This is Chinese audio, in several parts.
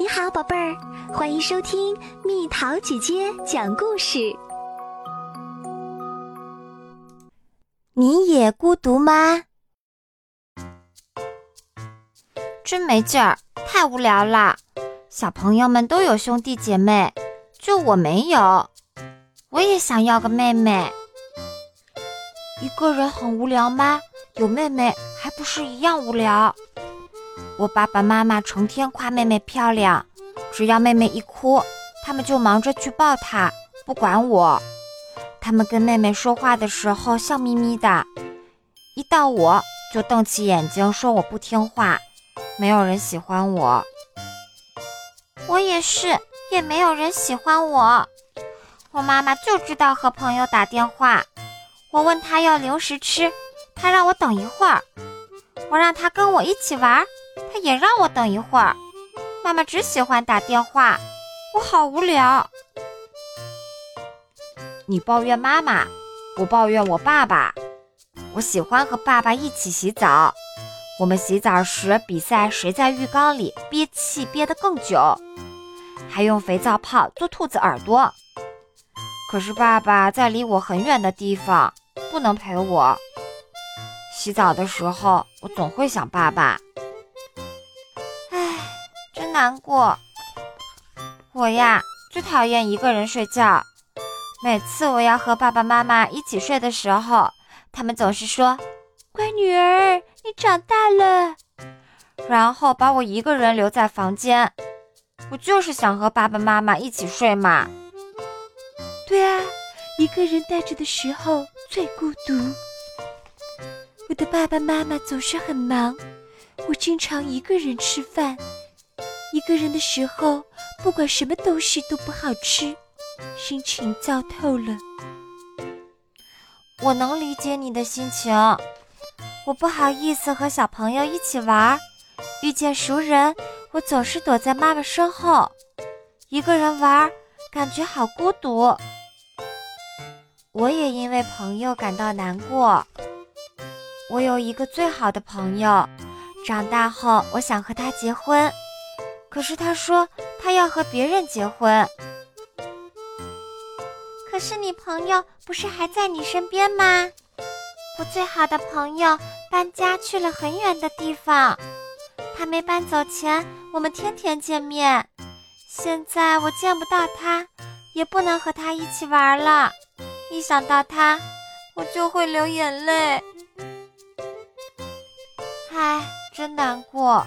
你好，宝贝儿，欢迎收听蜜桃姐姐讲故事。你也孤独吗？真没劲儿，太无聊了。小朋友们都有兄弟姐妹，就我没有。我也想要个妹妹。一个人很无聊吗？有妹妹还不是一样无聊？我爸爸妈妈成天夸妹妹漂亮，只要妹妹一哭，他们就忙着去抱她，不管我。他们跟妹妹说话的时候笑眯眯的，一到我就瞪起眼睛说我不听话，没有人喜欢我。我也是，也没有人喜欢我。我妈妈就知道和朋友打电话，我问她要零食吃，她让我等一会儿，我让她跟我一起玩。他也让我等一会儿，妈妈只喜欢打电话，我好无聊。你抱怨妈妈，我抱怨我爸爸。我喜欢和爸爸一起洗澡，我们洗澡时比赛谁在浴缸里憋气憋得更久，还用肥皂泡做兔子耳朵。可是爸爸在离我很远的地方，不能陪我。洗澡的时候，我总会想爸爸。难过，我呀最讨厌一个人睡觉。每次我要和爸爸妈妈一起睡的时候，他们总是说：“乖女儿，你长大了。”然后把我一个人留在房间。我就是想和爸爸妈妈一起睡嘛。对啊，一个人待着的时候最孤独。我的爸爸妈妈总是很忙，我经常一个人吃饭。一个人的时候，不管什么东西都不好吃，心情糟透了。我能理解你的心情，我不好意思和小朋友一起玩，遇见熟人，我总是躲在妈妈身后，一个人玩，感觉好孤独。我也因为朋友感到难过。我有一个最好的朋友，长大后我想和他结婚。可是他说他要和别人结婚。可是你朋友不是还在你身边吗？我最好的朋友搬家去了很远的地方，他没搬走前我们天天见面，现在我见不到他，也不能和他一起玩了。一想到他，我就会流眼泪。唉，真难过。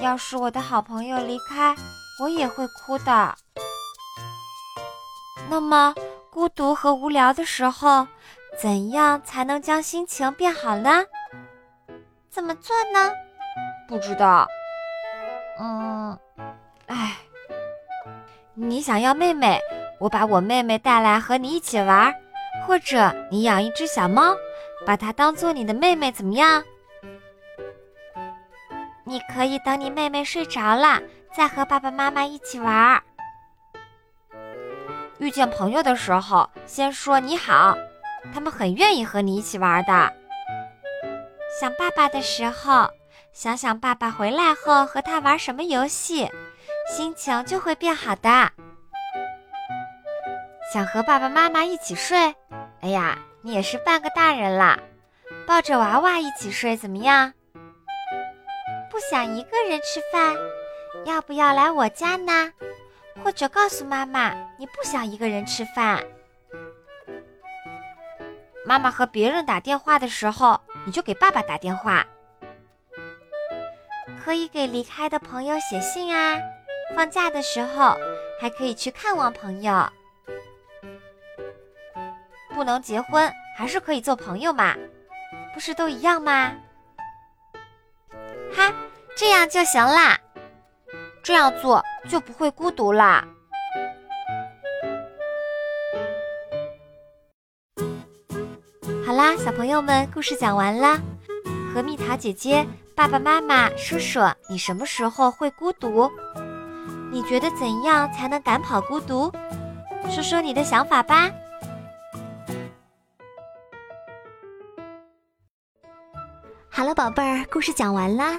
要是我的好朋友离开，我也会哭的。那么，孤独和无聊的时候，怎样才能将心情变好呢？怎么做呢？不知道。嗯，哎，你想要妹妹，我把我妹妹带来和你一起玩；或者你养一只小猫，把它当做你的妹妹，怎么样？你可以等你妹妹睡着了，再和爸爸妈妈一起玩。遇见朋友的时候，先说你好，他们很愿意和你一起玩的。想爸爸的时候，想想爸爸回来后和他玩什么游戏，心情就会变好的。想和爸爸妈妈一起睡，哎呀，你也是半个大人了，抱着娃娃一起睡怎么样？不想一个人吃饭，要不要来我家呢？或者告诉妈妈你不想一个人吃饭。妈妈和别人打电话的时候，你就给爸爸打电话。可以给离开的朋友写信啊。放假的时候还可以去看望朋友。不能结婚，还是可以做朋友嘛？不是都一样吗？哈。这样就行啦，这样做就不会孤独啦。好啦，小朋友们，故事讲完啦。和蜜桃姐姐、爸爸妈妈叔叔，你什么时候会孤独？你觉得怎样才能赶跑孤独？说说你的想法吧。好了，宝贝儿，故事讲完啦。